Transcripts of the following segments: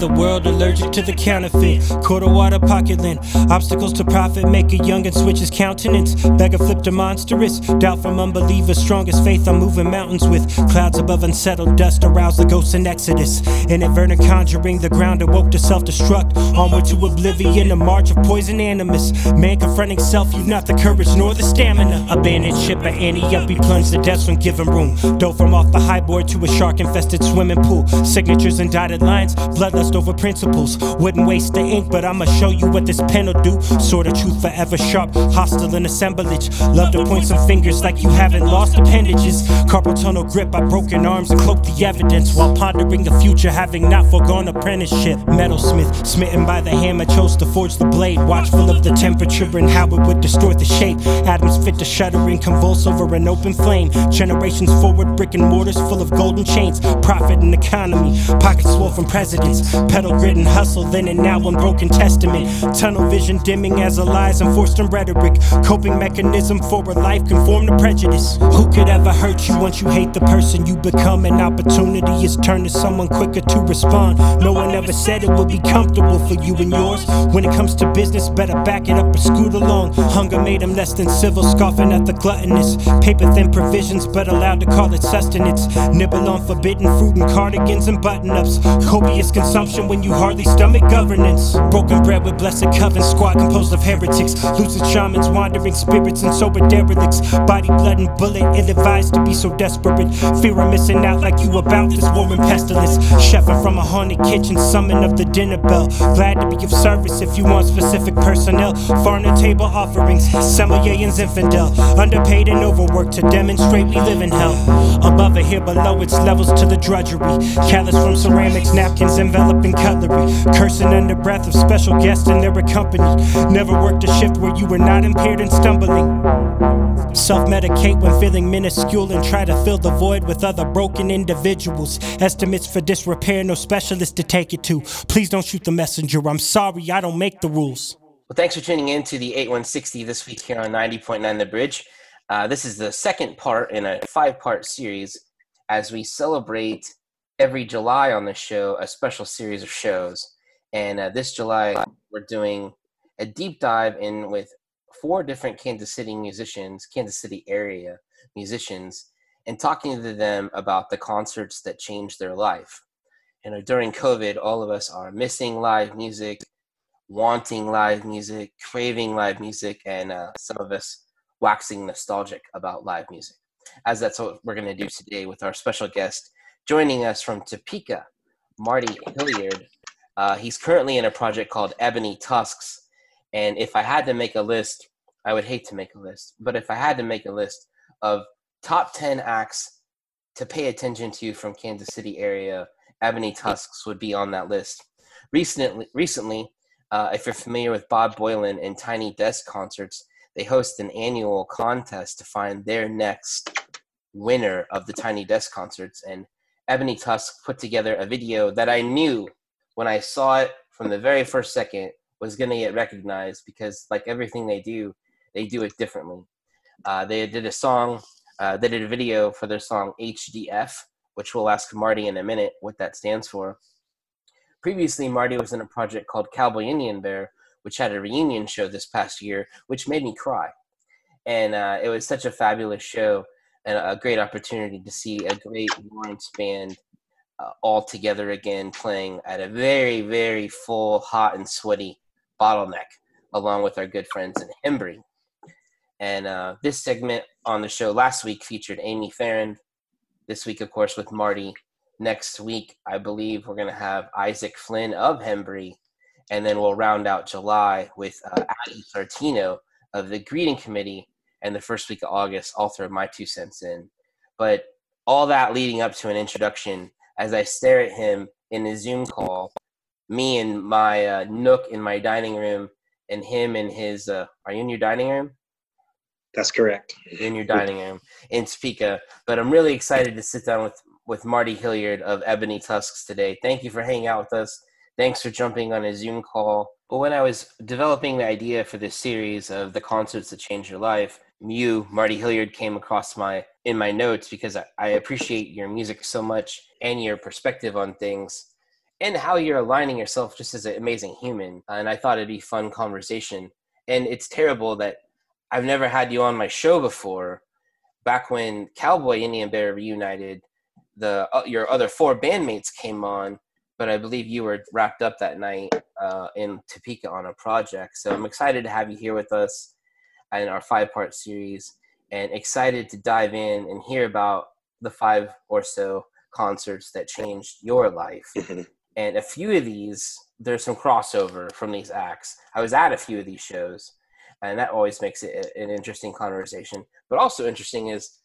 the world, allergic to the counterfeit. Quarter water pocket lint, obstacles to profit make a young and switch his countenance. Beggar flipped a monstrous, doubt from unbelievers, strongest faith I'm moving mountains with. Clouds above unsettled dust arouse the ghosts in Exodus. Inadvertent conjuring the ground awoke to self destruct. Onward to oblivion, a march of poison animus. Man confronting self, you've not the courage nor the stamina. Abandoned ship at up, he plunged to depths when given room. Dove from off the high board to a shark infested swimming pool. Signatures and dotted lines, bloodlust over Wouldn't waste the ink, but I'ma show you what this pen will do. Sword of truth forever sharp, hostile in assemblage. Love to point some fingers like you haven't lost appendages. Carpal tunnel grip by broken arms and cloak the evidence while pondering the future, having not foregone apprenticeship. Metalsmith, smitten by the hammer, chose to forge the blade. Watchful of the temperature and how it would distort the shape. Atoms fit to shudder and convulse over an open flame. Generations forward, brick and mortars full of golden chains. Profit and economy, pockets full from presidents. Pedal grit and hustle, then and now unbroken testament. Tunnel vision dimming as lies enforced in rhetoric. Coping mechanism for a life conform to prejudice. Who could ever hurt you once you hate the person you become? An opportunity is turned to someone quicker to respond. No one ever said it would be comfortable for you and yours. When it comes to business, better back it up or scoot along. Hunger made him less than civil, scoffing at the gluttonous. Paper thin provisions, but allowed to call it sustenance. Nibble on forbidden fruit and cardigans and button ups. Copious consumption when you hardly stomach governance. Broken bread with blessed coven, squad composed of heretics. Lucid shamans, wandering spirits, and sober derelicts. Body, blood, and bullet, ill advised to be so desperate. Fear of missing out like you about this war and pestilence. Chefing from a haunted kitchen, summon of the dinner bell. Glad to be of service if you want specific personnel. Farm to table offerings, sommelier and infidel. Underpaid and overworked to demonstrate we live in hell. Above it, here below, it's levels to the drudgery. Callous from ceramics, napkins enveloping cutlery. Cursing under breath of special guests and their company. Never worked a shift where you were not impaired and stumbling. Self medicate when feeling minuscule and try to fill the void with other broken individuals. Estimates for disrepair, no specialist to take it to. Please don't shoot the messenger. I'm sorry, I don't make the rules. Well, thanks for tuning in to the 8160 this week here on 90.9 The Bridge. Uh, this is the second part in a five part series as we celebrate every July on the show a special series of shows. And uh, this July, we're doing a deep dive in with four different Kansas City musicians, Kansas City area musicians, and talking to them about the concerts that changed their life. You know, during COVID, all of us are missing live music, wanting live music, craving live music, and uh, some of us waxing nostalgic about live music. As that's what we're going to do today with our special guest joining us from Topeka, Marty Hilliard. Uh, he's currently in a project called Ebony Tusks. And if I had to make a list, I would hate to make a list, but if I had to make a list of top 10 acts to pay attention to from Kansas City area, Ebony Tusks would be on that list. Recently, recently uh, if you're familiar with Bob Boilen and Tiny Desk concerts, they host an annual contest to find their next winner of the Tiny Desk concerts. And Ebony Tusk put together a video that I knew when I saw it from the very first second was going to get recognized because, like everything they do, they do it differently. Uh, they did a song, uh, they did a video for their song HDF, which we'll ask Marty in a minute what that stands for. Previously, Marty was in a project called Cowboy Indian Bear, which had a reunion show this past year, which made me cry. And uh, it was such a fabulous show and a great opportunity to see a great Lawrence band uh, all together again playing at a very, very full, hot, and sweaty bottleneck, along with our good friends in Hembree. And uh, this segment on the show last week featured Amy Farrand. This week, of course, with Marty. Next week, I believe we're going to have Isaac Flynn of Hembree. And then we'll round out July with uh, Addie Sartino of the Greeting Committee. And the first week of August, I'll throw my two cents in. But all that leading up to an introduction as I stare at him in a Zoom call, me and my uh, nook in my dining room, and him in his. Uh, are you in your dining room? That's correct. In your dining room in Topeka. But I'm really excited to sit down with, with Marty Hilliard of Ebony Tusks today. Thank you for hanging out with us. Thanks for jumping on a Zoom call. But when I was developing the idea for this series of the concerts that change your life, you, Marty Hilliard, came across my in my notes because I, I appreciate your music so much and your perspective on things. and how you're aligning yourself just as an amazing human. And I thought it'd be fun conversation. And it's terrible that I've never had you on my show before. Back when Cowboy Indian Bear reunited, the uh, your other four bandmates came on, but I believe you were wrapped up that night uh, in Topeka on a project. So I'm excited to have you here with us in our five part series, and excited to dive in and hear about the five or so concerts that changed your life. Mm-hmm. and a few of these, there's some crossover from these acts. I was at a few of these shows, and that always makes it an interesting conversation. But also interesting is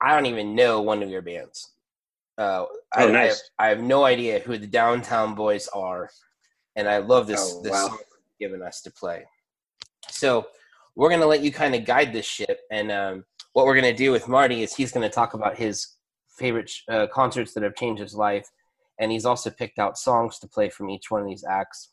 I don't even know one of your bands. Uh, oh, I, nice. I, have, I, have, no idea who the Downtown Boys are, and I love this oh, this wow. song given us to play. So we're gonna let you kind of guide this ship, and um, what we're gonna do with Marty is he's gonna talk about his favorite uh, concerts that have changed his life, and he's also picked out songs to play from each one of these acts,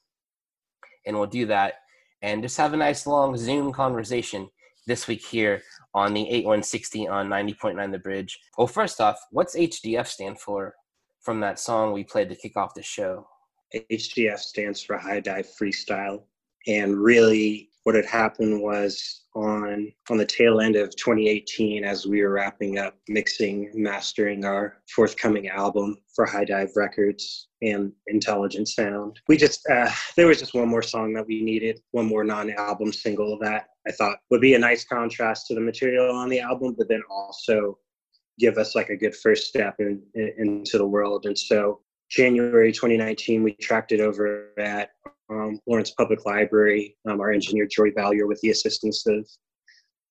and we'll do that and just have a nice long Zoom conversation this week here on the 8160 on 90.9 The Bridge. Well, first off, what's HDF stand for from that song we played to kick off the show? HDF stands for High Dive Freestyle. And really, what had happened was on on the tail end of 2018 as we were wrapping up mixing mastering our forthcoming album for high dive records and intelligent sound. We just uh, there was just one more song that we needed one more non-album single that i thought would be a nice contrast to the material on the album but then also give us like a good first step in, in, into the world. And so January 2019, we tracked it over at um, Lawrence Public Library. Um, our engineer, Joy Valier, with the assistance of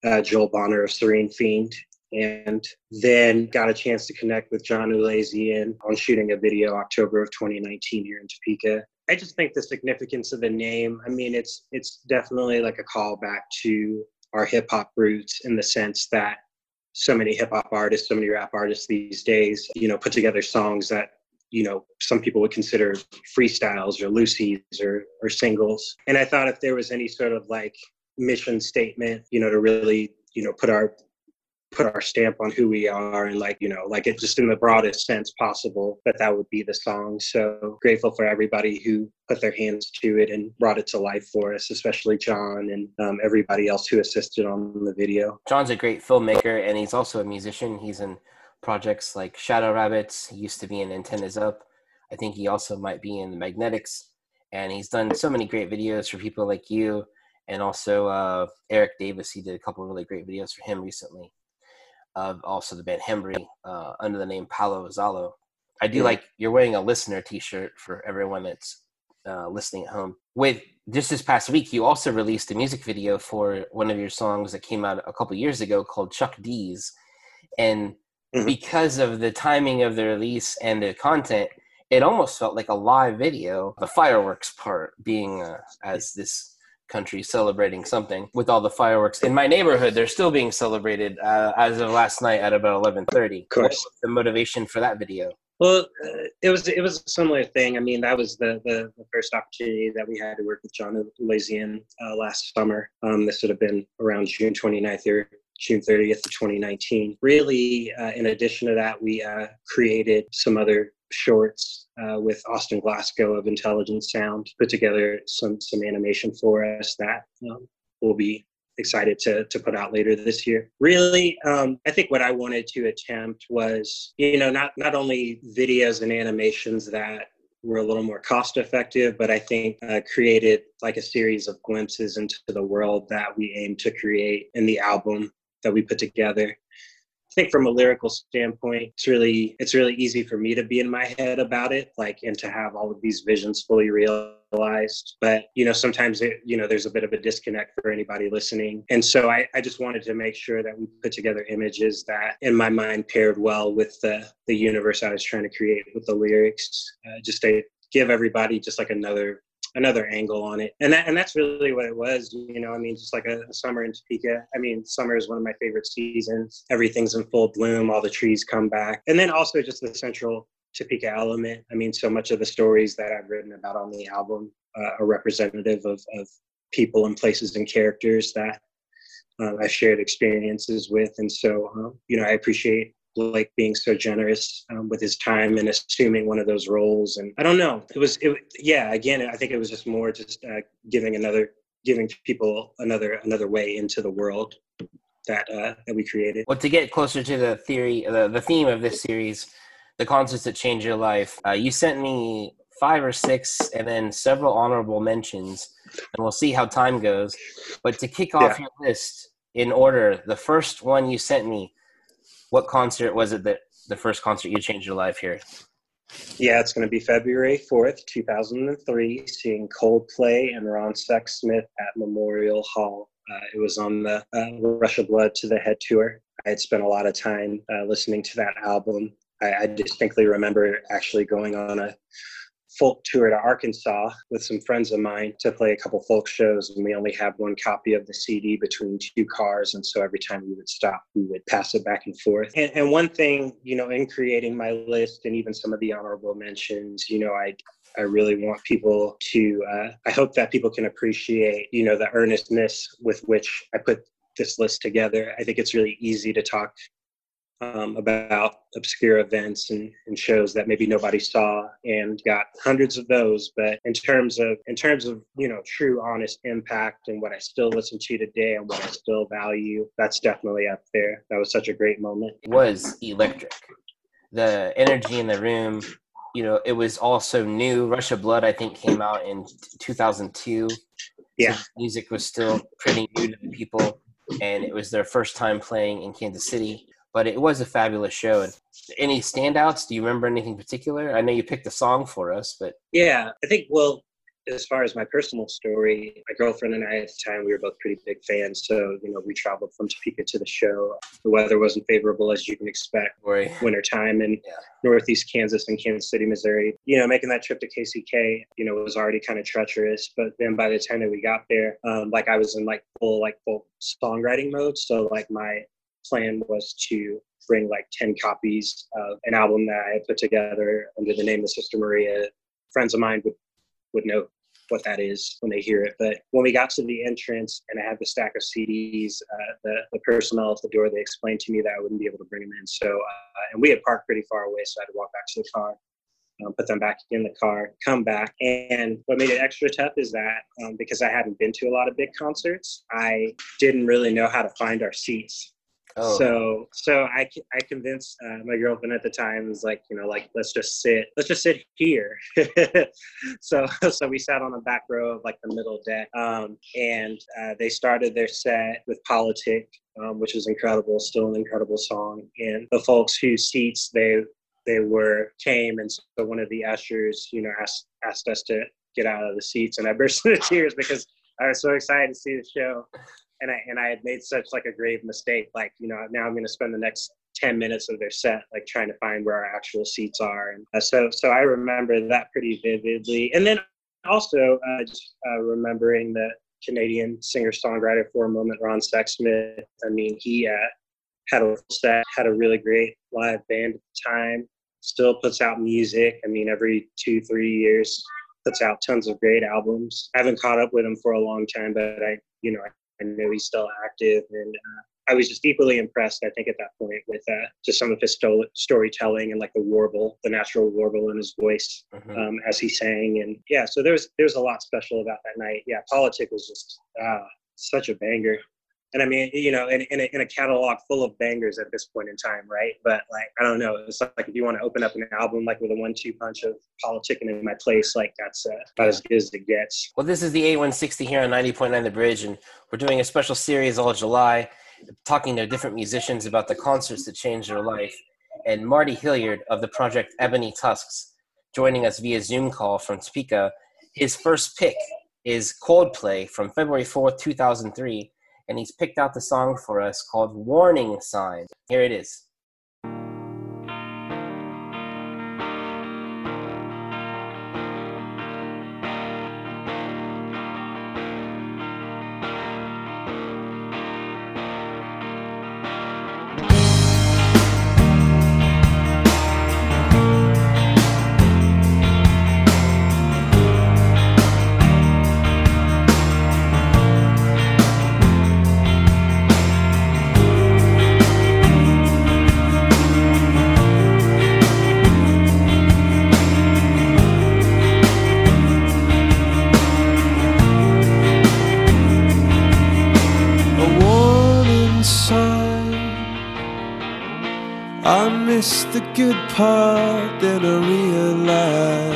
uh, Joel Bonner of Serene Fiend. And then got a chance to connect with John Ulazian on shooting a video October of 2019 here in Topeka. I just think the significance of the name, I mean, it's it's definitely like a callback to our hip hop roots in the sense that so many hip hop artists, so many rap artists these days, you know, put together songs that you know some people would consider freestyles or loosies or or singles. And i thought if there was any sort of like mission statement you know to really you know put our put our stamp on who we are and like you know like it just in the broadest sense possible that that would be the song. So grateful for everybody who put their hands to it and brought it to life for us especially john and um, everybody else who assisted on the video. John's a great filmmaker and he's also a musician. He's in projects like Shadow Rabbits. He used to be in Antennas Up. I think he also might be in the Magnetics. And he's done so many great videos for people like you and also uh, Eric Davis. He did a couple really great videos for him recently. Uh, also the band Hembree uh, under the name Palo Zalo. I do yeah. like you're wearing a listener T-shirt for everyone that's uh, listening at home. With just this past week, you also released a music video for one of your songs that came out a couple years ago called Chuck D's, and mm-hmm. because of the timing of the release and the content it almost felt like a live video the fireworks part being uh, as this country celebrating something with all the fireworks in my neighborhood they're still being celebrated uh, as of last night at about 11.30 of course the motivation for that video well, uh, it was it was a similar thing. I mean, that was the the, the first opportunity that we had to work with John Lazian uh, last summer. Um, this would have been around June 29th or June 30th of 2019. Really, uh, in addition to that, we uh, created some other shorts uh, with Austin Glasgow of Intelligent Sound, put together some some animation for us that um, will be excited to to put out later this year. Really, um, I think what I wanted to attempt was, you know, not not only videos and animations that were a little more cost effective, but I think uh, created like a series of glimpses into the world that we aim to create in the album that we put together. I think from a lyrical standpoint, it's really it's really easy for me to be in my head about it, like and to have all of these visions fully realized. But you know, sometimes it, you know, there's a bit of a disconnect for anybody listening. And so I, I just wanted to make sure that we put together images that in my mind paired well with the the universe I was trying to create with the lyrics. Uh, just to give everybody just like another another angle on it. And that and that's really what it was you know i mean just like a, a, summer in topeka. I mean summer is one of my favorite seasons. Everything's in full bloom all the trees come back. And then also just the central topeka element. I mean so much of the stories that i've written about on the album uh, are representative of, of people and places and characters that uh, i've shared experiences with. And so um, you know i appreciate Blake being so generous um, with his time and assuming one of those roles. And I don't know, it was, it, yeah, again, I think it was just more just uh, giving another, giving people another, another way into the world that, uh, that we created. Well, to get closer to the theory, the, the theme of this series, the concerts that change your life, uh, you sent me five or six and then several honorable mentions and we'll see how time goes. But to kick off yeah. your list in order, the first one you sent me, what concert was it that the first concert you changed your life here? Yeah, it's going to be February 4th, 2003, seeing Coldplay and Ron Sexsmith at Memorial Hall. Uh, it was on the uh, Rush of Blood to the Head tour. I had spent a lot of time uh, listening to that album. I, I distinctly remember actually going on a folk tour to Arkansas with some friends of mine to play a couple folk shows, and we only had one copy of the CD between two cars, and so every time we would stop, we would pass it back and forth. And, and one thing, you know, in creating my list and even some of the honorable mentions, you know, I I really want people to. Uh, I hope that people can appreciate, you know, the earnestness with which I put this list together. I think it's really easy to talk um, about obscure events and, and, shows that maybe nobody saw and got hundreds of those. But in terms of in terms of you know true honest impact and what i still listen to today and what i still value that's definitely up there. That was such a great moment. It was electric. The energy in the room you know it was also new. Rush of blood i think came out in 2002 yeah. So music was still pretty new to the people and it was their first time playing in kansas city but it was a fabulous show. And any standouts? Do you remember anything particular? I know you picked a song for us, but yeah, I think well, as far as my personal story, my girlfriend and I at the time we were both pretty big fans. So you know, we traveled from Topeka to the show. The weather wasn't favorable as you can expect. Boy. Winter time in yeah. Northeast Kansas and Kansas City, Missouri. You know, making that trip to KCK, you know, was already kind of treacherous. But then by the time that we got there, um, like I was in like full like full songwriting mode. So like my plan was to bring like 10 copies of an album that I had put together under the name of Sister Maria. Friends of mine would, would know what that is when they hear it. But when we got to the entrance and I had the stack of CDs, uh, the, the personnel at the door, they explained to me that I wouldn't be able to bring them in. So, uh, and we had parked pretty far away, so I had to walk back to the car. Um, put them back in the car, come back. And what made it extra tough is that um, because I hadn't been to a lot of big concerts, I didn't really know how to find our seats. Oh. So so I I convinced uh, my girlfriend at the time was like you know like let's just sit let's just sit here. so so we sat on the back row of like the middle deck, um, and uh, they started their set with Politic, um, which is incredible, still an incredible song. And the folks whose seats they they were came, and so one of the ushers you know asked asked us to get out of the seats, and I burst into tears because I was so excited to see the show and I and I had made such like a grave mistake. Like you know, now I'm going to spend the next 10 minutes of their set like trying to find where our actual seats are and uh, so so i remember that pretty vividly. And then also uh, just uh, remembering the canadian singer songwriter for a moment ron sexsmith. I mean he uh, had a set had a really great live band at the time still puts out music. I mean every two three years puts out tons of great albums. I haven't caught up with him for a long time but i you know I know he's still active, and uh, I was just equally impressed. I think at that point with uh, just some of his sto- storytelling and like the warble, the natural warble in his voice mm-hmm. um, as he sang, and yeah. So there's there's a lot special about that night. Yeah, Politic was just uh, such a banger and I mean, you know, in, in a, in, a, catalog full of bangers at this point in time, right? But like, I don't know. It's like if you want to open up an album like with a one-two punch of Politic in my place, like that's uh, about as good as it gets. Well, this is the 8160 here on 90.9 The Bridge, and we're doing a special series all July, talking to different musicians about the concerts that changed their life. And Marty Hilliard of the project Ebony Tusks, joining us via Zoom call from Topeka. His first pick is Coldplay from February 4th, 2003 and he's picked out the song for us called Warning Sign. Here it is. I missed the good part, then I realized.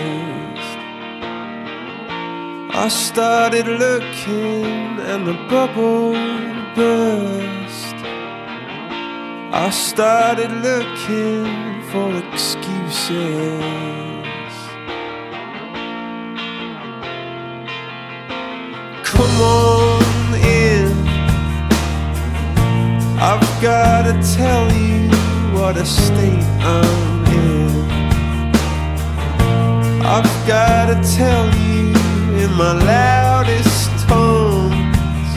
I started looking and the bubble burst. I started looking for excuses. Come on in. I've gotta tell you what a state I'm in. I've gotta tell you in my loudest tones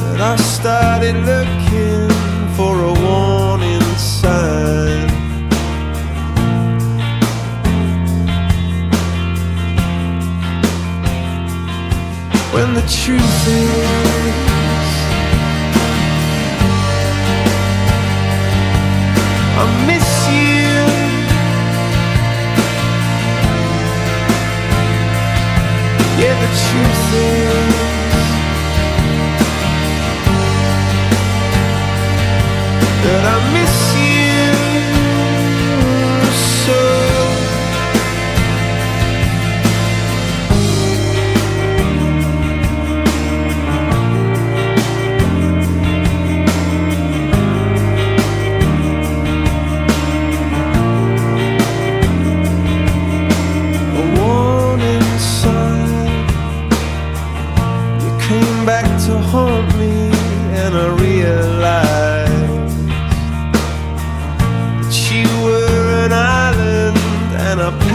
that I started looking for a warning sign. When the truth is I miss you. Yeah, the truth is that I miss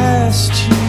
I you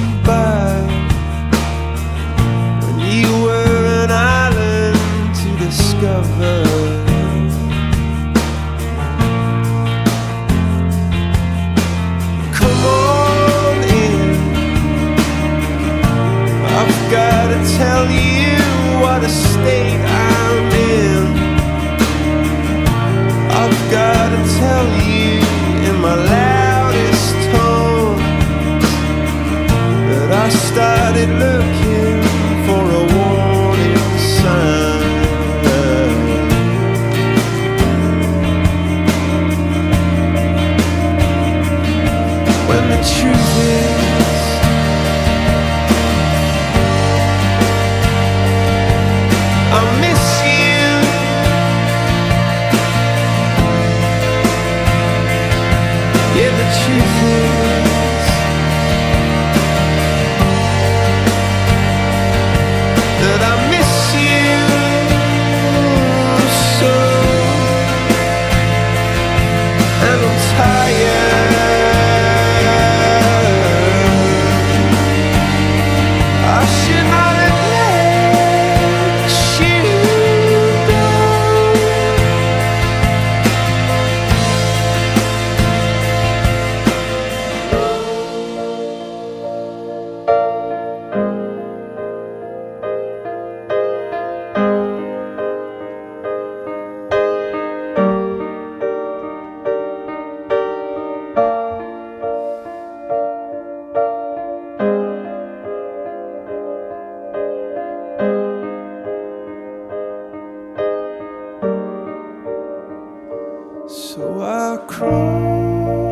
So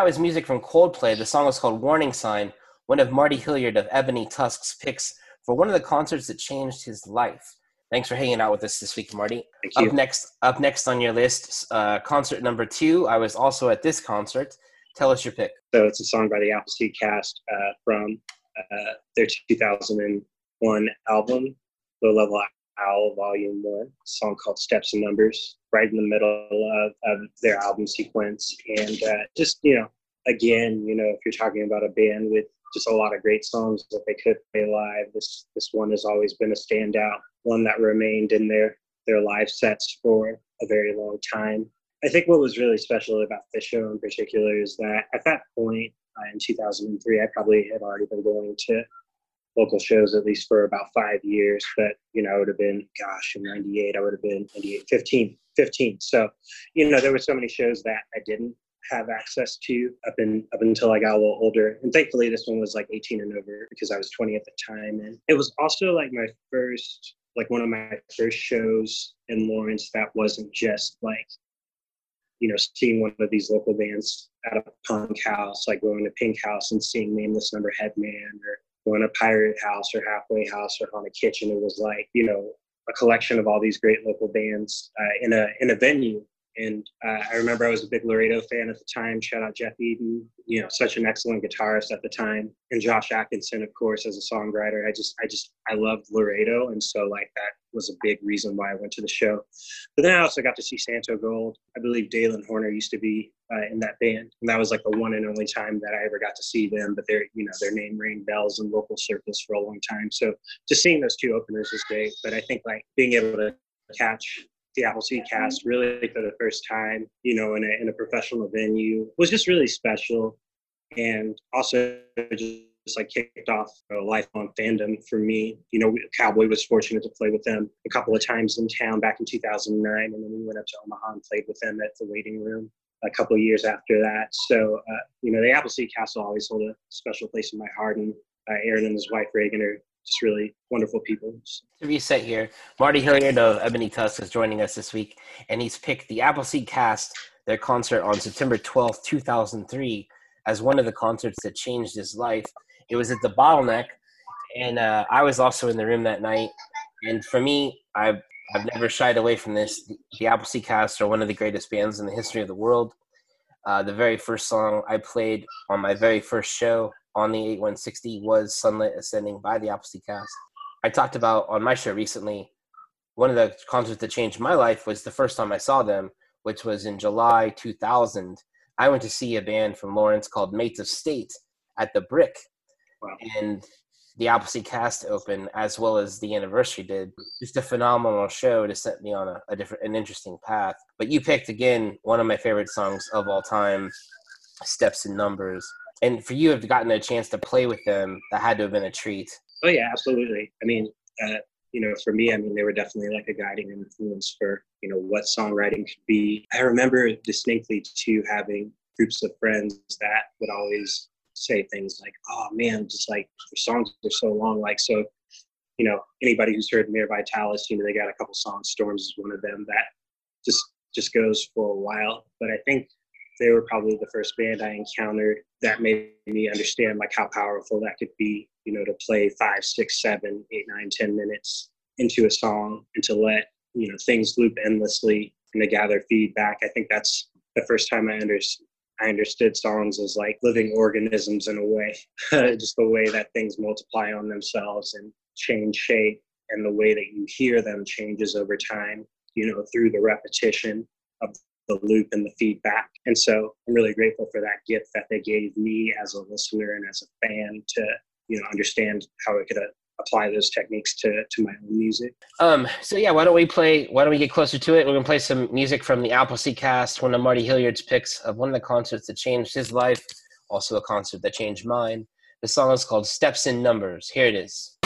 that was music from Coldplay. The song was called Warning Sign, one of Marty Hilliard of Ebony Tusk's picks for one of the concerts that changed his life. Thanks for hanging out with us this week, Marty. Thank you. Up next, up next on your list, uh, concert number two. I was also at this concert. Tell us your pick. So it's a song by the Appleseed Cast uh, from uh, their 2001 album, Low Level Owl Volume 1, a song called Steps and Numbers, right in the middle of, of their album sequence. And uh, just, you know, again, you know, if you're talking about a band with just a lot of great songs that they could play live, this this one has always been a standout, one that remained in their their live sets for a very long time. I think what was really special about this show in particular is that at that point uh, in 2003, I probably had already been going to local shows at least for about five years. But, you know, I would have been, gosh, in 98, I would have been 98, 15, 15. So, you know, there were so many shows that I didn't have access to up in up until I got a little older. And thankfully this one was like 18 and over because I was 20 at the time. And it was also like my first like one of my first shows in Lawrence that wasn't just like you know, seeing one of these local bands at a punk house, like going to Pink House and seeing Nameless Number Headman or going a Pirate House or Halfway House or on a Kitchen. It was like, you know, a collection of all these great local bands uh, in a in a venue and uh, I remember I was a big Laredo fan at the time. Shout out Jeff Eden, you know, such an excellent guitarist at the time, and Josh Atkinson, of course, as a songwriter. I just, I just, I loved Laredo, and so like that was a big reason why I went to the show. But then I also got to see Santo Gold. I believe Dalen Horner used to be uh, in that band, and that was like the one and only time that I ever got to see them. But their, you know, their name rang bells in local circles for a long time. So just seeing those two openers was great. But I think like being able to catch the Appleseed cast really for the first time, you know, in a, in a professional venue was just really special. And also just, like kicked off a lifelong fandom for me. You know, Cowboy was fortunate to play with them a couple of times in town back in 2009. And then we went up to Omaha and played with them at the waiting room a couple of years after that. So, uh, you know, the Appleseed cast will always hold a special place in my heart. And uh, Aaron and his wife Reagan are just really wonderful people. To reset here, Marty Hilliard of Ebony Tusk is joining us this week, and he's picked the Appleseed Cast, their concert on September 12th, 2003, as one of the concerts that changed his life. It was at the Bottleneck, and uh, I was also in the room that night. And for me, I've, I've never shied away from this. The, Appleseed Cast are one of the greatest bands in the history of the world. Uh, the very first song I played on my very first show on the 8160 was Sunlit Ascending by the Appleseed Cast. I talked about on my show recently, one of the concerts that changed my life was the first time I saw them, which was in July 2000. I went to see a band from Lawrence called Mates of State at the Brick. Wow. And the Appleseed Cast open as well as the anniversary did. Just a phenomenal show to set me on a, a different, an interesting path. But you picked again one of my favorite songs of all time, "Steps and Numbers." And for you have gotten a chance to play with them, that had to have been a treat. Oh yeah, absolutely. I mean, uh, you know, for me, I mean, they were definitely like a guiding influence for you know what songwriting could be. I remember distinctly too having groups of friends that would always say things like, "Oh man, just like your songs are so long." Like so, you know, anybody who's heard Mare Vitalis, you know, they got a couple songs. Storms is one of them that just just goes for a while. But I think they were probably the first band I encountered that made me understand like how powerful that could be, you know, to play five, six, seven, eight, nine, ten minutes into a song and to let, you know, things loop endlessly and to gather feedback. I think that's the first time I understood I understood songs as like living organisms in a way, just the way that things multiply on themselves and change shape, and the way that you hear them changes over time, you know, through the repetition of the loop and the feedback. And so I'm really grateful for that gift that they gave me as a listener and as a fan to, you know, understand how I could uh, apply those techniques to, to my own music. Um, so yeah, why don't we play, why don't we get closer to it? We're gonna play some music from the Appleseed cast, one of Marty Hilliard's picks of one of the concerts that changed his life, also a concert that changed mine. The song is called Steps in Numbers. Here it is.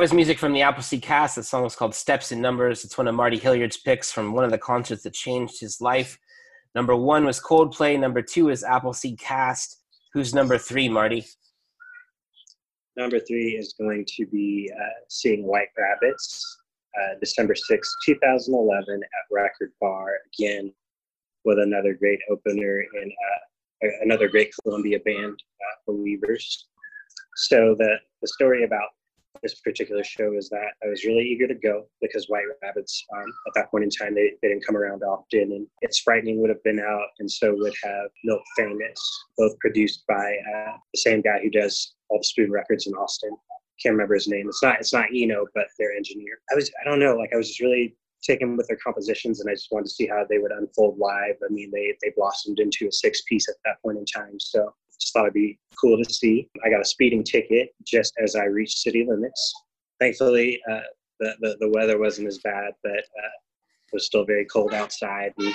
That was music from the Appleseed cast. The song was called Steps in Numbers. It's one of Marty Hilliard's picks from one of the concerts that changed his life. Number one was Coldplay. Number two is Appleseed cast. Who's number three, Marty? Number three is going to be uh, Seeing White Rabbits, uh, December 6, 2011, at Record Bar, again, with another great opener and uh, another great Columbia band, uh, Believers. So, the, the story about this particular show is that I was really eager to go because White Rabbits, um, at that point in time, they, they didn't come around often. And It's Frightening would have been out, and so would have Milk Famous, both produced by uh, the same guy who does all the Spoon Records in Austin. Can't remember his name. It's not it's not Eno, but their engineer. I was I don't know, like I was just really taken with their compositions, and I just wanted to see how they would unfold live. I mean, they they blossomed into a six piece at that point in time, so just thought it'd be cool to see. I got a speeding ticket just as I reached city limits. Thankfully, uh, the, the, the weather wasn't as bad, but uh, it was still very cold outside. And,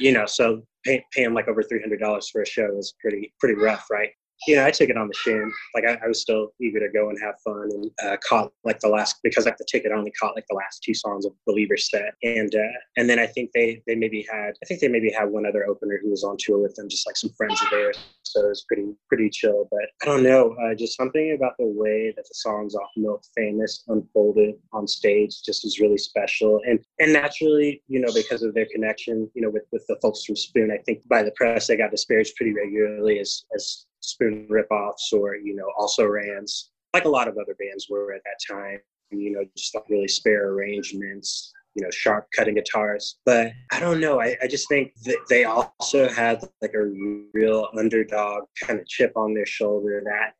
you know, so pay, paying like over three hundred dollars for a show is pretty pretty rough, right? you know, I took it on the chin. Like I, I was still eager to go and have fun, and uh, caught like the last because I the ticket only caught like the last two songs of Believer set, and uh, and then I think they they maybe had I think they maybe had one other opener who was on tour with them, just like some friends of theirs. So it was pretty pretty chill. But I don't know, uh, just something about the way that the songs off Milk Famous unfolded on stage just is really special, and and naturally, you know, because of their connection, you know, with with the folks from Spoon, I think by the press they got disparaged pretty regularly as as spoon ripoffs or you know also rans like a lot of other bands were at that time you know just like really spare arrangements you know sharp cutting guitars. But i don't know. I, I just think that they also had like a real underdog kind of chip on their shoulder that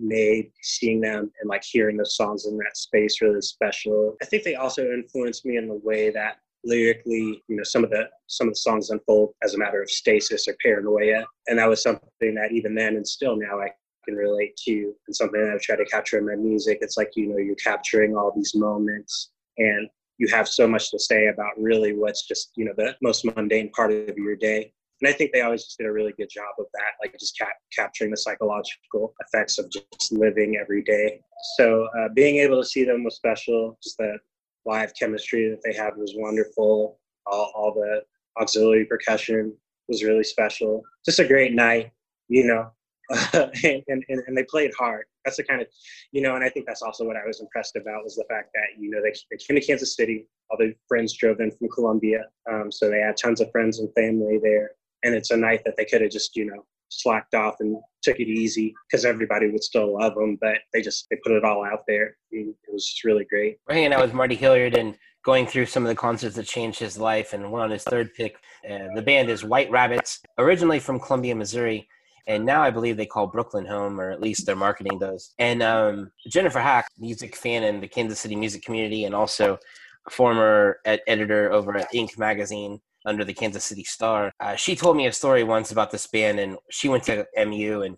made seeing them and like hearing the songs in that space really special. I think they also influenced me in the way that lyrically, you know, some of the some of the songs unfold as a matter of stasis or paranoia, and that was something that even then and still now I can relate to, and something that I've tried to capture in my music. It's like you know you're capturing all these moments, and you have so much to say about really what's just you know the most mundane part of your day. And I think they always just did a really good job of that, like just cap- capturing the psychological effects of just living every day. So uh, being able to see them was special. Just the live chemistry that they had was wonderful. All, all the auxiliary percussion was really special. Just a great night, you know. and, and, and they played hard. That's the kind of, you know, and I think that's also what I was impressed about was the fact that, you know, they, they came to Kansas City. All their friends drove in from Columbia. Um, so they had tons of friends and family there. And it's a night that they could have just, you know, slacked off and took it easy because everybody would still love them, but they just they put it all out there. I mean, it was just really great. We're hanging out with Marty Hilliard and going through some of the concerts that changed his life, and we're on his third pick. Uh, the band is White Rabbits, originally from Columbia, Missouri. And now I believe they call Brooklyn home, or at least their marketing does. And um, Jennifer Hack, music fan in the Kansas City music community, and also a former ed- editor over at Ink magazine, under the Kansas City Star. Uh, she told me a story once about this band, and she went to MU, and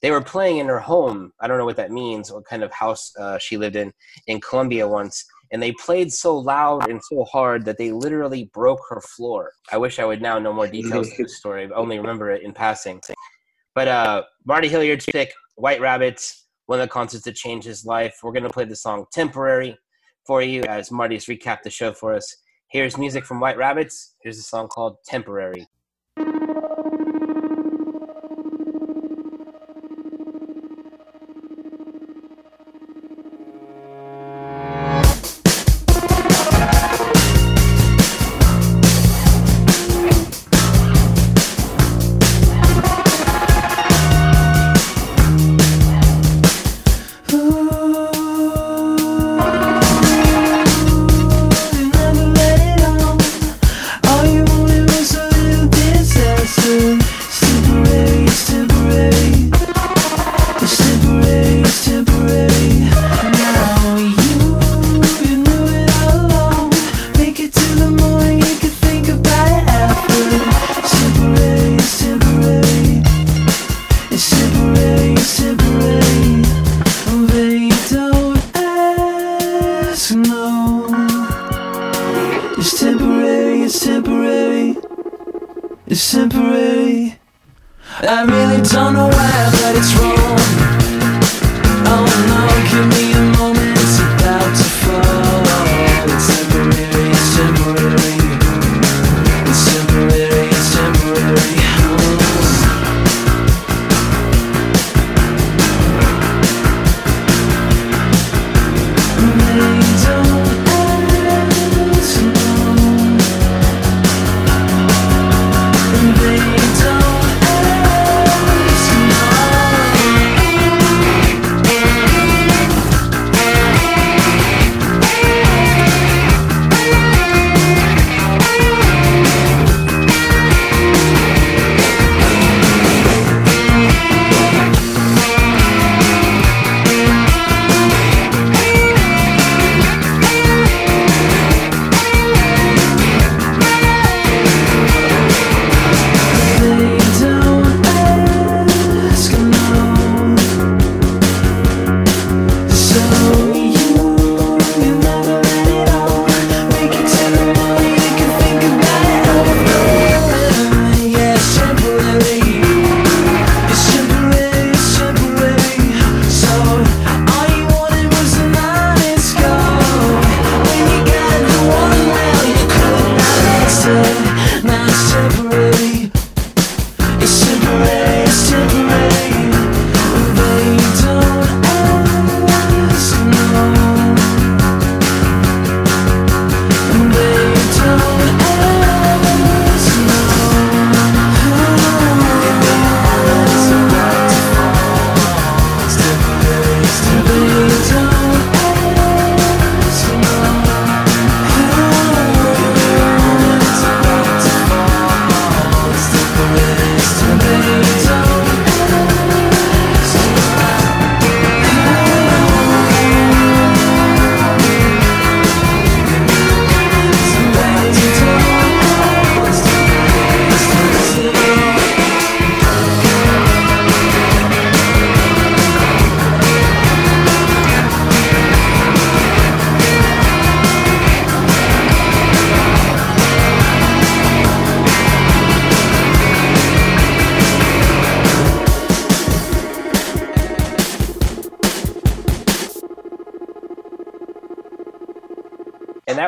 they were playing in her home. I don't know what that means, what kind of house uh, she lived in in Columbia once. And they played so loud and so hard that they literally broke her floor. I wish I would now know more details of the story. I only remember it in passing. But uh, Marty Hilliard's pick, White Rabbits, one of the concerts that changed his life. We're going to play the song Temporary for you as Marty's recapped the show for us. Here's music from White Rabbits. Here's a song called Temporary.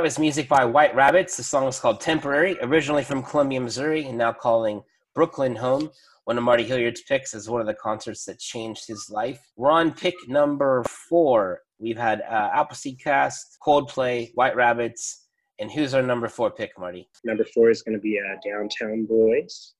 Was music by White Rabbits. The song is called Temporary, originally from Columbia, Missouri, and now calling Brooklyn home. One of Marty Hilliard's picks is one of the concerts that changed his life. We're on pick number four. We've had uh, Appleseed Cast, Coldplay, White Rabbits, and who's our number four pick, Marty? Number four is going to be uh, Downtown Boys,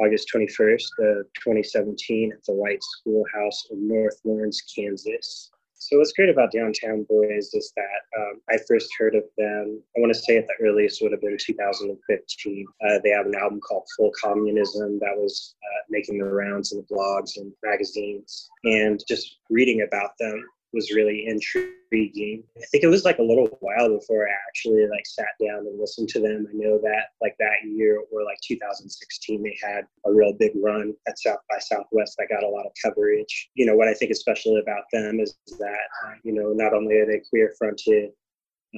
August 21st, uh, 2017, at the White Schoolhouse in North Lawrence, Kansas. So what's great about Downtown Boys is that um, I first heard of them. I want to say at the earliest would have been 2015. Uh, they have an album called Full Communism that was uh, making the rounds in the blogs and magazines, and just reading about them was really intriguing. I think it was like a little while before I actually like sat down and listened to them. I know that like that year or like 2016, they had a real big run at South by Southwest that got a lot of coverage. You know, what I think is special about them is that, uh, you know, not only are they queer fronted,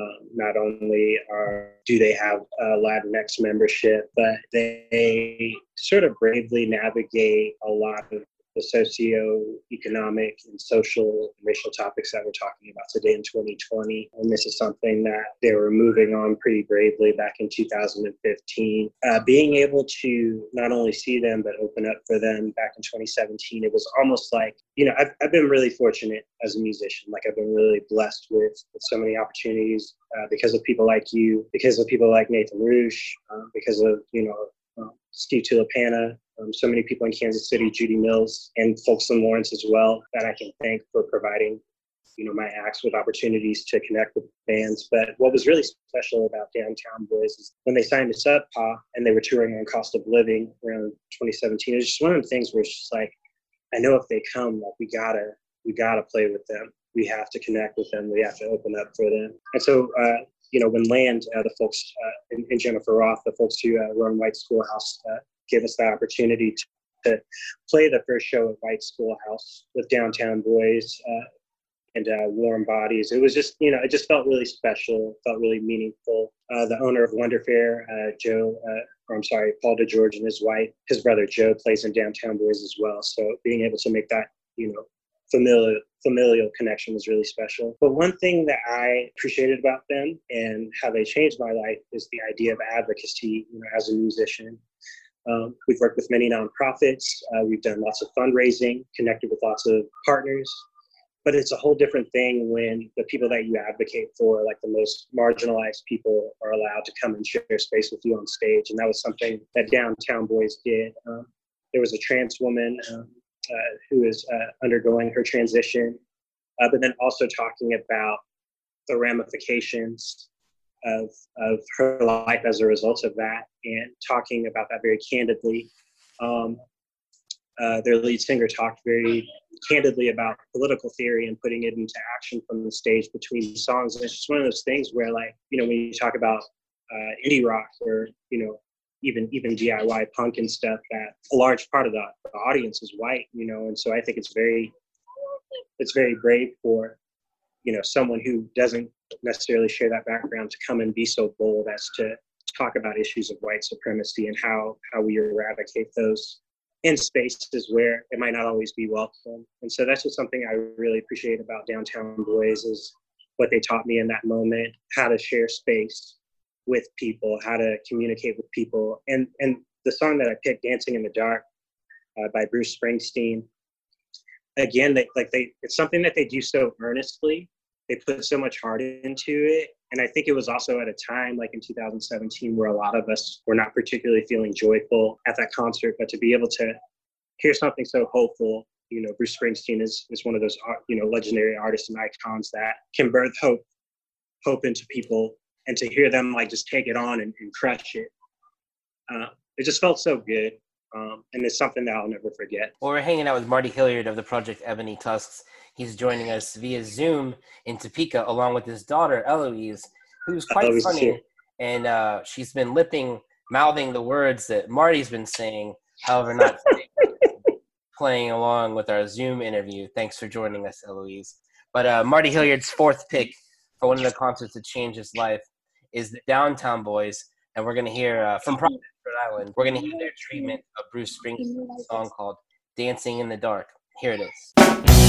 um, not only are do they have a Latinx membership, but they sort of bravely navigate a lot of the socio-economic and social and racial topics that we're talking about today in 2020. And this is something that they were moving on pretty bravely back in 2015. Uh, being able to not only see them, but open up for them back in 2017, it was almost like, you know, I've, I've been really fortunate as a musician. Like I've been really blessed with, with so many opportunities uh, because of people like you, because of people like Nathan Roosh, uh, because of, you know, Steve Tulipana, um, so many people in Kansas City, Judy Mills, and folks in Lawrence as well, that I can thank for providing, you know, my acts with opportunities to connect with bands. But what was really special about Downtown Boys is when they signed us up, Pa, and they were touring on Cost of Living around 2017. It was just one of the things where it's just like, I know if they come, like we gotta, we gotta play with them. We have to connect with them. We have to open up for them. And so, uh, you know, when Land, uh, the folks, uh, and, and, Jennifer Roth, the folks who uh, run White Schoolhouse, uh, gave us the opportunity to, to, play the first show at White Schoolhouse with Downtown Boys uh, and Warm Bodies. It was just, you know, it just felt really special, felt really meaningful. the owner of Wonder Fair, Joe, or I'm sorry, Paul DeGeorge and his wife, his brother Joe plays in Downtown Boys as well. So being able to make that, you know, familial familial connection was really special. But one thing that I appreciated about them and how they changed my life is the idea of advocacy. You know, as a musician, um, we've worked with many nonprofits. Uh, we've done lots of fundraising, connected with lots of partners. But it's a whole different thing when the people that you advocate for, like the most marginalized people, are allowed to come and share space with you on stage. And that was something that Downtown Boys did. Um, there was a trans woman um, uh, who is uh, undergoing her transition, uh, but then also talking about the ramifications of, of her life as a result of that and talking about that very candidly. Um, uh, their lead singer talked very candidly about political theory and putting it into action from the stage between songs. And it's just one of those things where, like, you know, when you talk about uh, indie rock or, you know, even even DIY punk and stuff that a large part of the, the audience is white, you know, and so I think it's very it's very brave for you know someone who doesn't necessarily share that background to come and be so bold as to talk about issues of white supremacy and how how we eradicate those in spaces where it might not always be welcome. And so that's just something I really appreciate about Downtown Boys is what they taught me in that moment, how to share space with people, how to communicate with people. And and the song that I picked, "Dancing in the Dark," uh, by Bruce Springsteen. Again, they like they it's something that they do so earnestly. They put so much heart into it, and I think it was also at a time like in 2017 where a lot of us were not particularly feeling joyful at that concert. But to be able to hear something so hopeful you know bruce springsteen is is one of those you know legendary artists and icons that can birth hope hope into people and to hear them like just take it on and, and crush it, uh, it just felt so good. Um, and it's something that I'll never forget. Well, we're hanging out with Marty Hilliard of the project Ebony Tusks. He's joining us via Zoom in Topeka, along with his daughter Eloise, who's quite Eloise funny, and uh, she's been lipping, mouthing the words that Marty's been saying. However, not playing along with our Zoom interview. Thanks for joining us, Eloise. But uh, Marty Hilliard's fourth pick for one of the concerts that changed his life is the Downtown Boys, and we're gonna hear uh, from Providence, Rhode Island. We're gonna hear their treatment of Bruce Springsteen's song called "Dancing in the Dark." Here it is.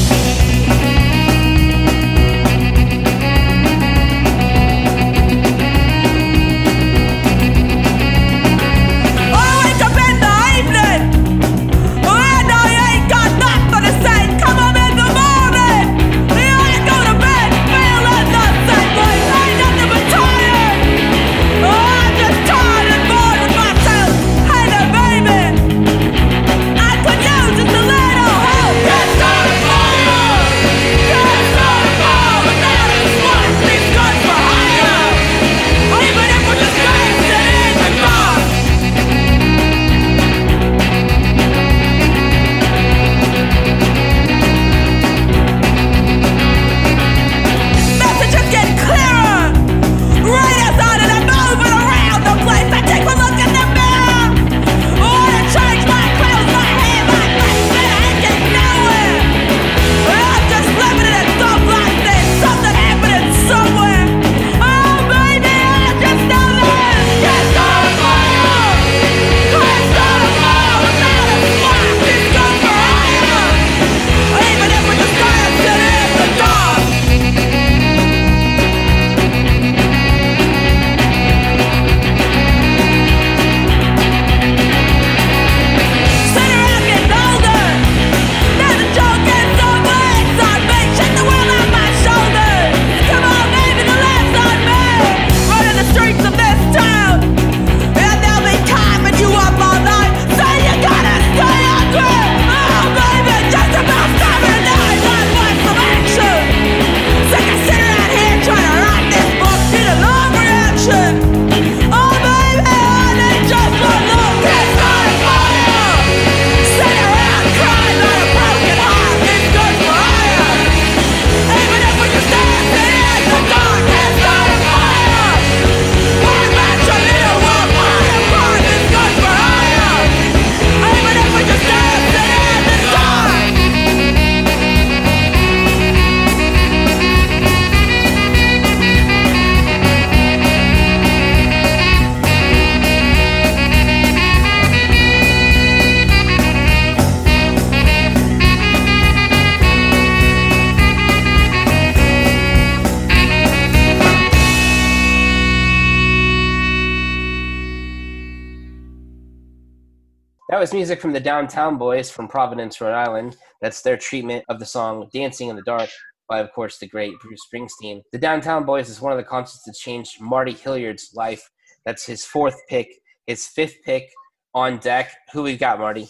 Music from the Downtown Boys from Providence, Rhode Island. That's their treatment of the song Dancing in the Dark by, of course, the great Bruce Springsteen. The Downtown Boys is one of the concerts that changed Marty Hilliard's life. That's his fourth pick, his fifth pick on deck. Who we got, Marty?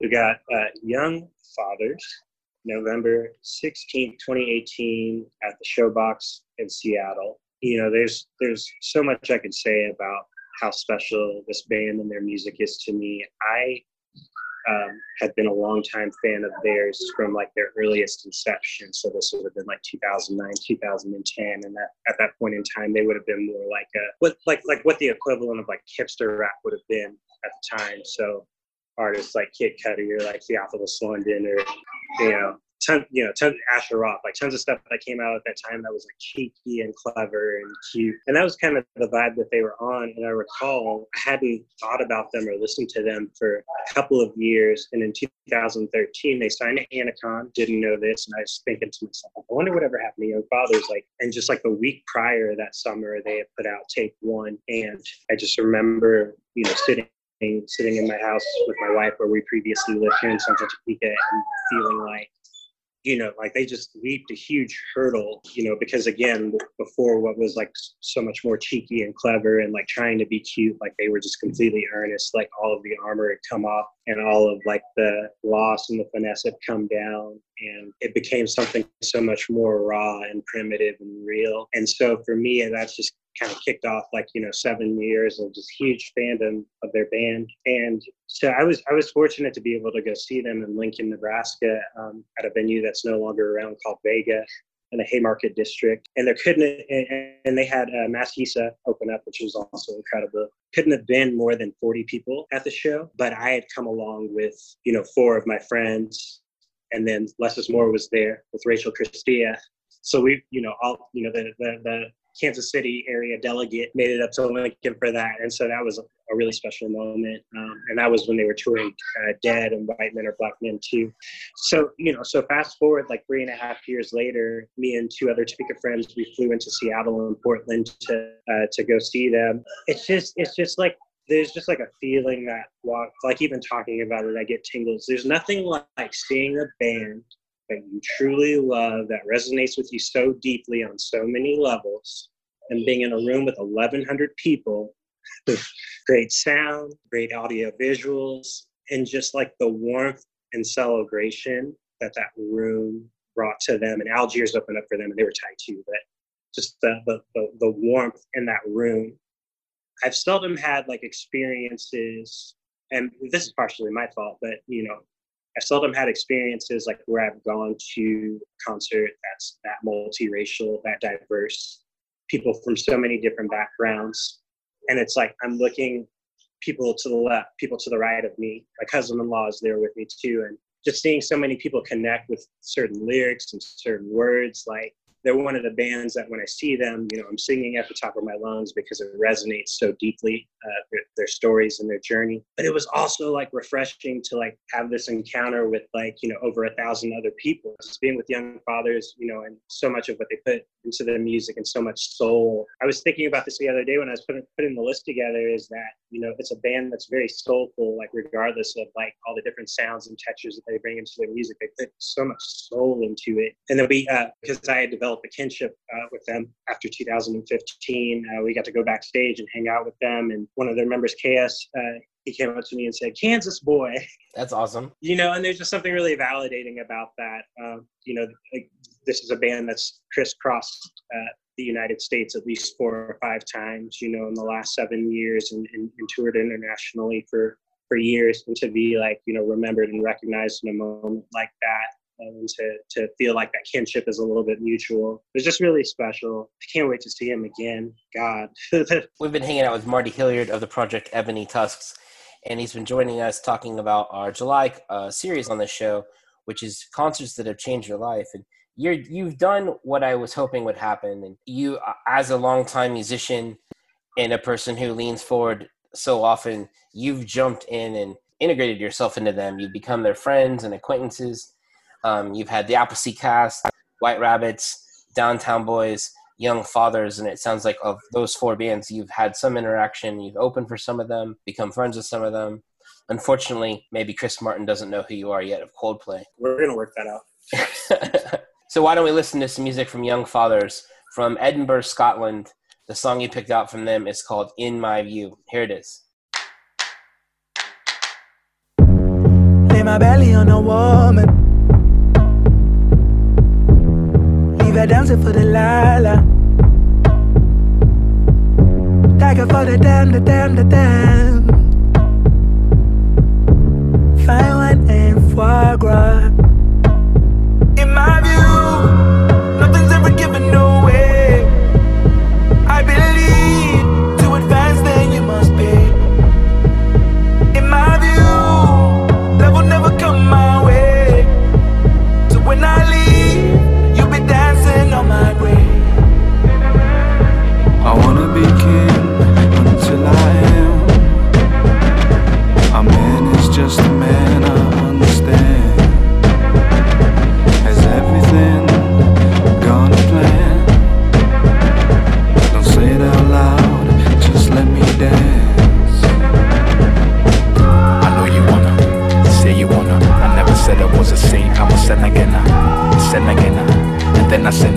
We got uh, Young Fathers, November 16th, 2018, at the Showbox in Seattle. You know, there's there's so much I could say about how special this band and their music is to me. I um, had been a long time fan of theirs from like their earliest inception. So this would have been like 2009, 2010, and that at that point in time, they would have been more like a what like like what the equivalent of like hipster rap would have been at the time. So artists like Kid Cudi or like Theophilus London or you know ton, you know, ton, Asher like tons of stuff that came out at that time that was like cheeky and clever and cute. And that was kind of the vibe that they were on. And I recall I hadn't thought about them or listened to them for a couple of years. And in 2013, they signed to Anticon. Didn't know this. And I was thinking to myself, I wonder whatever happened to Young Fathers. Like, and just like the week prior that summer, they had put out Tape One. And I just remember, you know, sitting sitting in my house with my wife where we previously lived here in Santa Topeka and feeling like you know, like they just leaped a huge hurdle, you know, because again, before what was like so much more cheeky and clever and like trying to be cute, like they were just completely earnest, like all of the armor had come off and all of like the loss and the finesse had come down and it became something so much more raw and primitive and real. And so for me, that's just kind of kicked off like you know seven years of just huge fandom of their band. And so i was i was fortunate to be able to go see them in lincoln nebraska um, at a venue that's no longer around called vega in the haymarket district. And there couldn't and they had uh, Masihisa open up which was also incredible. Couldn't have been more than 40 people at the show but i had come along with you know four of my friends. And then Less is More was there with Rachel Christia. So we, you know, all, you know, the, the, the Kansas City area delegate made it up to Lincoln for that. And so that was a, really special moment. Um, and that was when they were touring uh, Dead and White Men are Black Men too. So, you know, so fast forward like three and a half years later, me and two other Topeka friends, we flew into Seattle and Portland to, uh, to go see them. It's just, it's just like, there's just like a feeling that like even talking about it, I get tingles. There's nothing like seeing a band that you truly love, that resonates with you so deeply on so many levels, and being in a room with 1,100 people with great sound, great audio visuals, and just like the warmth and celebration that that room brought to them. And Algiers opened up for them, and they were tight too, but just the, the, the, the warmth in that room. I've seldom had like experiences, and this is partially my fault, but you know, I seldom had experiences like where I've gone to a concert that's that multiracial, that diverse, people from so many different backgrounds. And it's like I'm looking people to the left, people to the right of me. My cousin-in-law is there with me too. And just seeing so many people connect with certain lyrics and certain words, like they're one of the bands that when I see them, you know, I'm singing at the top of my lungs because it resonates so deeply, uh, their, their, stories and their journey. But it was also like refreshing to like have this encounter with like, you know, over a thousand other people. Just being with young fathers, you know, and so much of what they put into their music and so much soul. I was thinking about this the other day when I was putting, putting the list together is that, you know, it's a band that's very soulful, like regardless of like all the different sounds and textures that they bring into their music, they put so much soul into it. And then we, uh, because I had developed develop a kinship uh, with them after 2015. Uh, we got to go backstage and hang out with them. And one of their members, KS, uh, he came up to me and said, Kansas boy. That's awesome. You know, and there's just something really validating about that. Um, you know, like, this is a band that's crisscrossed uh, the United States at least four or five times, you know, in the last seven years and, and, and toured internationally for for years and to be like you know remembered and recognized in a moment like that and to, to feel like that kinship is a little bit mutual. It's just really special. I can't wait to see him again. God. We've been hanging out with Marty Hilliard of the project Ebony Tusks, and he's been joining us talking about our July uh, series on the show, which is concerts that have changed your life. And you're, you've done what I was hoping would happen. And you, uh, as a longtime musician and a person who leans forward so often, you've jumped in and integrated yourself into them. You've become their friends and acquaintances um, you've had the Appleseed Cast, White Rabbits, Downtown Boys, Young Fathers, and it sounds like of those four bands, you've had some interaction. You've opened for some of them, become friends with some of them. Unfortunately, maybe Chris Martin doesn't know who you are yet of Coldplay. We're gonna work that out. so why don't we listen to some music from Young Fathers from Edinburgh, Scotland? The song you picked out from them is called "In My View." Here it is. Lay my belly on a woman. Her dancing for the lala. Tiger for the damn, the damn, the damn. Fine wine and foie gras. Said I was a saint, I'm a sin again, uh, sin again, uh, and then I sin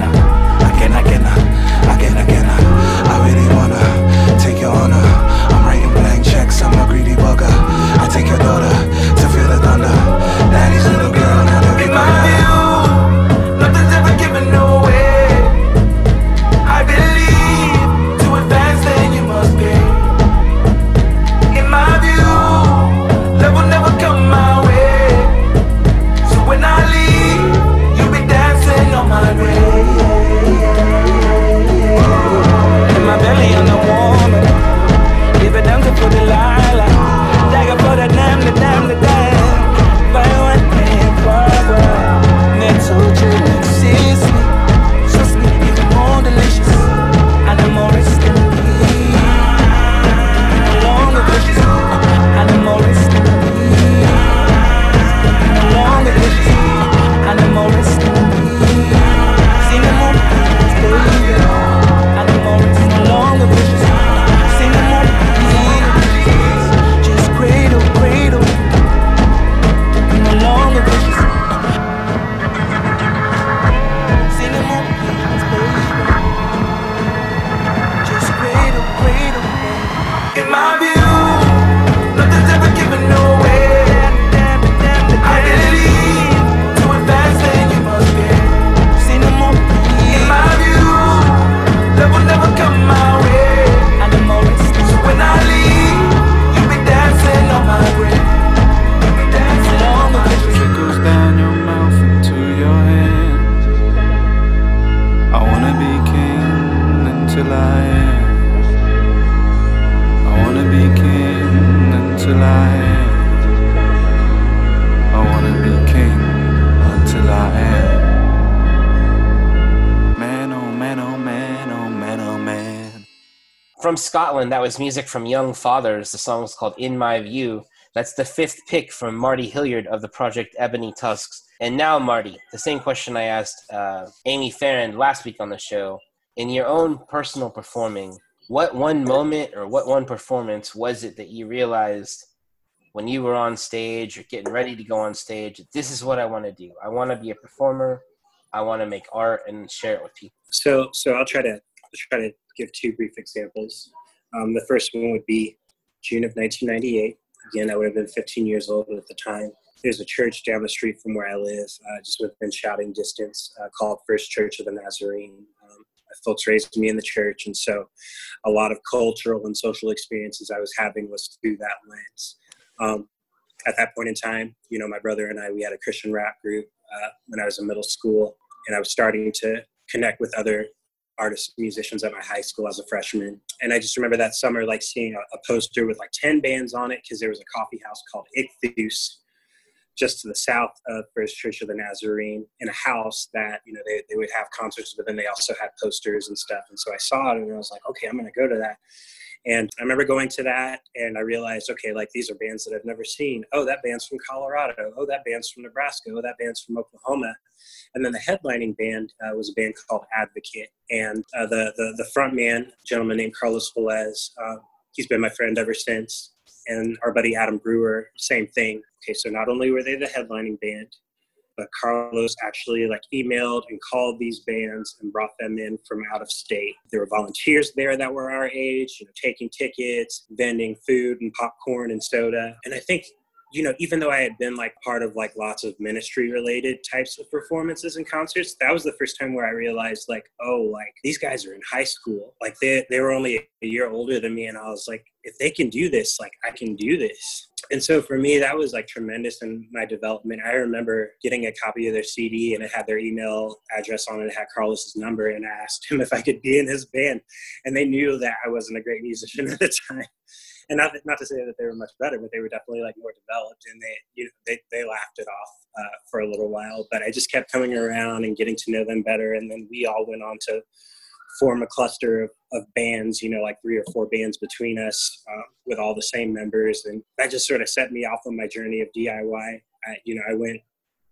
From Scotland, that was music from Young Fathers. The song was called In My View. That's the fifth pick from Marty Hilliard of the project Ebony Tusks. And now, Marty, the same question I asked uh, Amy Farrand last week on the show. In your own personal performing, what one moment or what one performance was it that you realized when you were on stage or getting ready to go on stage, this is what I want to do? I want to be a performer. I want to make art and share it with people. So, so I'll try to I'll try to give two brief examples. Um, the first one would be June of 1998. Again, I would have been 15 years old at the time. There's a church down the street from where I live, uh, just within shouting distance, uh, called First Church of the Nazarene. Um, my folks raised me in the church, and so a lot of cultural and social experiences I was having was through that lens. Um, at that point in time, you know, my brother and I, we had a Christian rap group uh, when I was in middle school, and I was starting to connect with other artists, musicians at my high school as a freshman. And I just remember that summer, like seeing a, a poster with like 10 bands on it, because there was a coffee house called Ichthus just to the south of First Church of the Nazarene in a house that, you know, they, they would have concerts, but then they also had posters and stuff. And so I saw it and I was like, okay, I'm going to go to that. And I remember going to that and I realized, okay, like these are bands that I've never seen. Oh, that band's from Colorado. Oh, that band's from Nebraska. Oh, that band's from Oklahoma. And then the headlining band uh, was a band called Advocate. And uh, the, the, the front man, gentleman named Carlos Velez, uh, he's been my friend ever since. and our buddy Adam Brewer, same thing. Okay, so not only were they the headlining band, but Carlos actually like emailed and called these bands and brought them in from out of state. There were volunteers there that were our age, you know, taking tickets, vending food and popcorn and soda. And I think you know, even though I had been like part of like lots of ministry related types of performances and concerts, that was the first time where I realized like, oh, like these guys are in high school. Like they they were only a year older than me and I was like, if they can do this, like I can do this. And so for me, that was like tremendous in my development. I remember getting a copy of their CD and it had their email address on it, it had Carlos's number, and I asked him if I could be in his band. And they knew that I wasn't a great musician at the time and not not to say that they were much better, but they were definitely like more developed, and they you know they they laughed it off uh, for a little while. But I just kept coming around and getting to know them better, and then we all went on to form a cluster of, of bands, you know, like three or four bands between us uh, with all the same members, and that just sort of set me off on my journey of DIY. I, you know, I went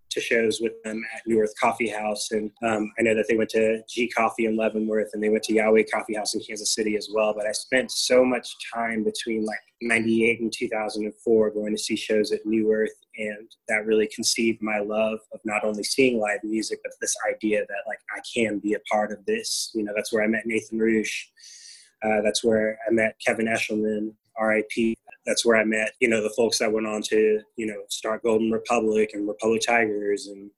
to shows with them at New Earth Coffee House. And um, I know that they went to G Coffee in Leavenworth and they went to Yahweh Coffee House in Kansas City as well. But I spent so much time between like 98 and 2004 going to see shows at New Earth. And that really conceived my love of not only seeing live music, but this idea that like I can be a part of this. You know, that's where I met Nathan Roosh. Uh, that's where I met Kevin Eshelman, RIP that's where I met, you know, the folks that went on to, you know, start Golden Republic and Republic Tigers and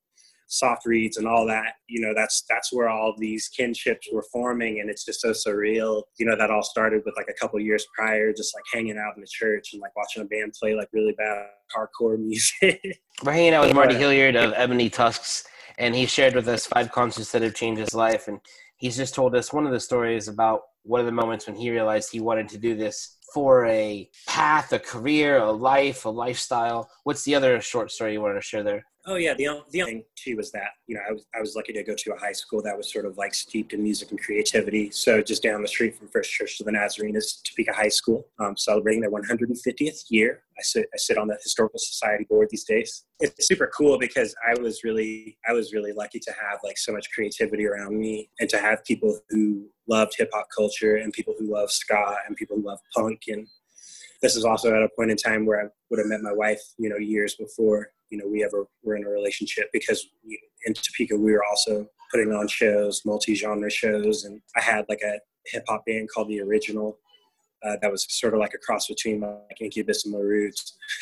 soft reeds and all that. You know that's that's where all these kinships were forming and it's just so surreal you know that all started with like a couple years prior just like hanging out in the church and like watching a band play like really bad hardcore music. We're hanging out with marty hilliard of ebony tusks and he shared with us five concerts that have changed his life and he's just told us one of the stories about one of the moments when he realized he wanted to do this for a path, a career, a life, a lifestyle. What's the other short story you wanted to share there? Oh yeah, the only, the thing too was that you know I was I was lucky to go to a high school that was sort of like steeped in music and creativity. So just down the street from First Church to the Nazarene is Topeka High School, um, celebrating their 150th year. I sit I sit on the historical society board these days. It's super cool because I was really I was really lucky to have like so much creativity around me and to have people who loved hip hop culture and people who love ska and people who love punk and this is also at a point in time where I would have met my wife, you know, years before, you know, we ever were in a relationship because in Topeka, we were also putting on shows, multi-genre shows. And I had like a hip hop band called The Original uh, that was sort of like a cross between like Incubus and the Roots.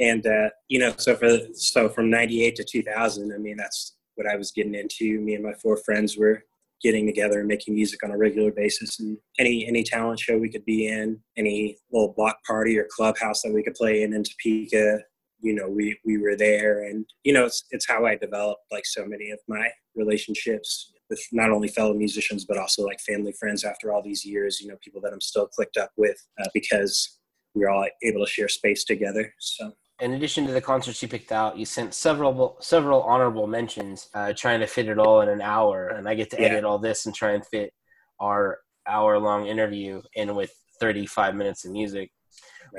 and, uh, you know, so for, so from 98 to 2000, I mean, that's what I was getting into. Me and my four friends were getting together and making music on a regular basis. And any any talent show we could be in any little block party or clubhouse that we could play in in topeka you know we we were there. And you know it's, it's how i developed like so many of my relationships with not only fellow musicians but also like family friends after all these years you know people that i'm still clicked up with uh, because we we're all able to share space together. So in addition to the concerts you picked out, you sent several several honorable mentions, uh, trying to fit it all in an hour, and I get to edit all this and try and fit our hour long interview in with 35 minutes of music.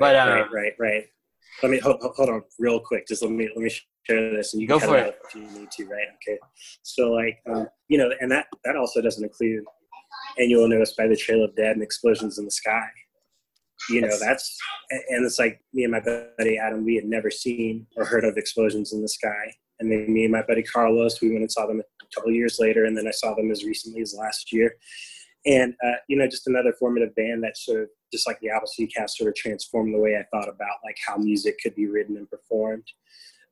Right, but uh, right, right, right. Let me hold, hold on real quick. Just let me let me share this, and you go for it if you need to. Right? Okay. So like, um, you know, and that that also doesn't include and you will know us by the Trail of Dead and explosions in the sky you know that's and it's like me and my buddy adam we had never seen or heard of explosions in the sky. And then me and my buddy carlos we went and saw them a couple years later and then i saw them as recently as last year. And uh, you know just another formative band that sort of just like the appleseed cast sort of transformed the way i thought about like how music could be written and performed.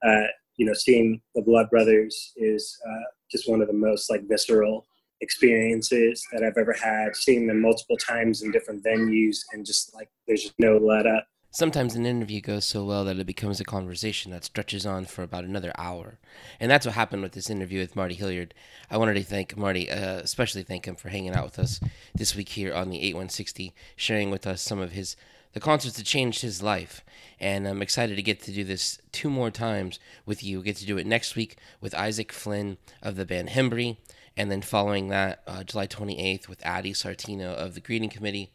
Uh, you know seeing the blood brothers is uh, just one of the most like visceral experiences that I've ever had, seeing them multiple times in different venues, and just like there's just no let up. Sometimes an interview goes so well that it becomes a conversation that stretches on for about another hour. And that's what happened with this interview with Marty Hilliard. I wanted to thank Marty, uh, especially thank him for hanging out with us this week here on the 8160, sharing with us some of his the concerts that changed his life. And I'm excited to get to do this two more times with you. We get to do it next week with Isaac Flynn of the band Hembree and then following that, uh, July 28th with Addie Sartino of the Greeting Committee,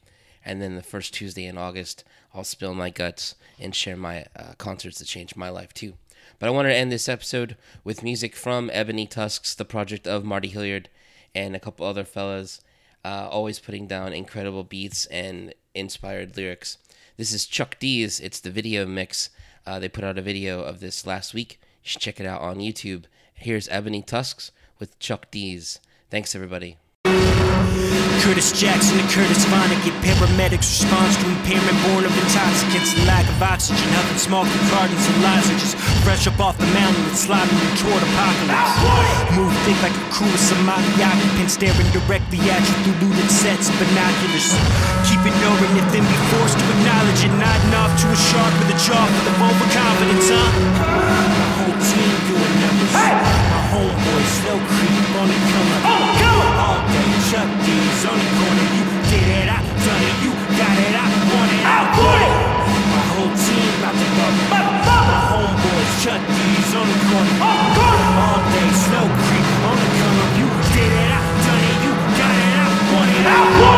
and then the first Tuesday in August, I'll spill my guts and share my uh, concerts that changed my life too. But I wanted to end this episode with music from Ebony Tusks, the project of Marty Hilliard and a couple other fellas, uh, always putting down incredible beats and inspired lyrics. This is Chuck D's. It's the video mix. Uh, they put out a video of this last week. You should check it out on YouTube. Here's Ebony Tusks with Chuck D's. Thanks, everybody. Curtis Jackson and Curtis Vonnegut, paramedics response to impairment born of intoxicants and lack of oxygen, huffing smoke and gardens and lozenges. Fresh up off the mountain with slobbering toward apocalypse. Move thick like a crew of Somali occupants, staring directly at you through looted sets and binoculars. Keep ignoring it, then be forced to acknowledge it. Nodding off to a shark with a jaw full of overconfidence, huh? whole team doing numbers. Hey! My homeboy, Snow Creek, oh, on the come up. On come up! All day, Chuck D's on the corner. You did it, I done it. You got it, I want it. I want it! My whole team out the bubble. My, my homeboys, Chuck D's on the corner. Oh, come on! All day, Snow creep on the corner. You did it, I done it. You got it, I want it. I want it!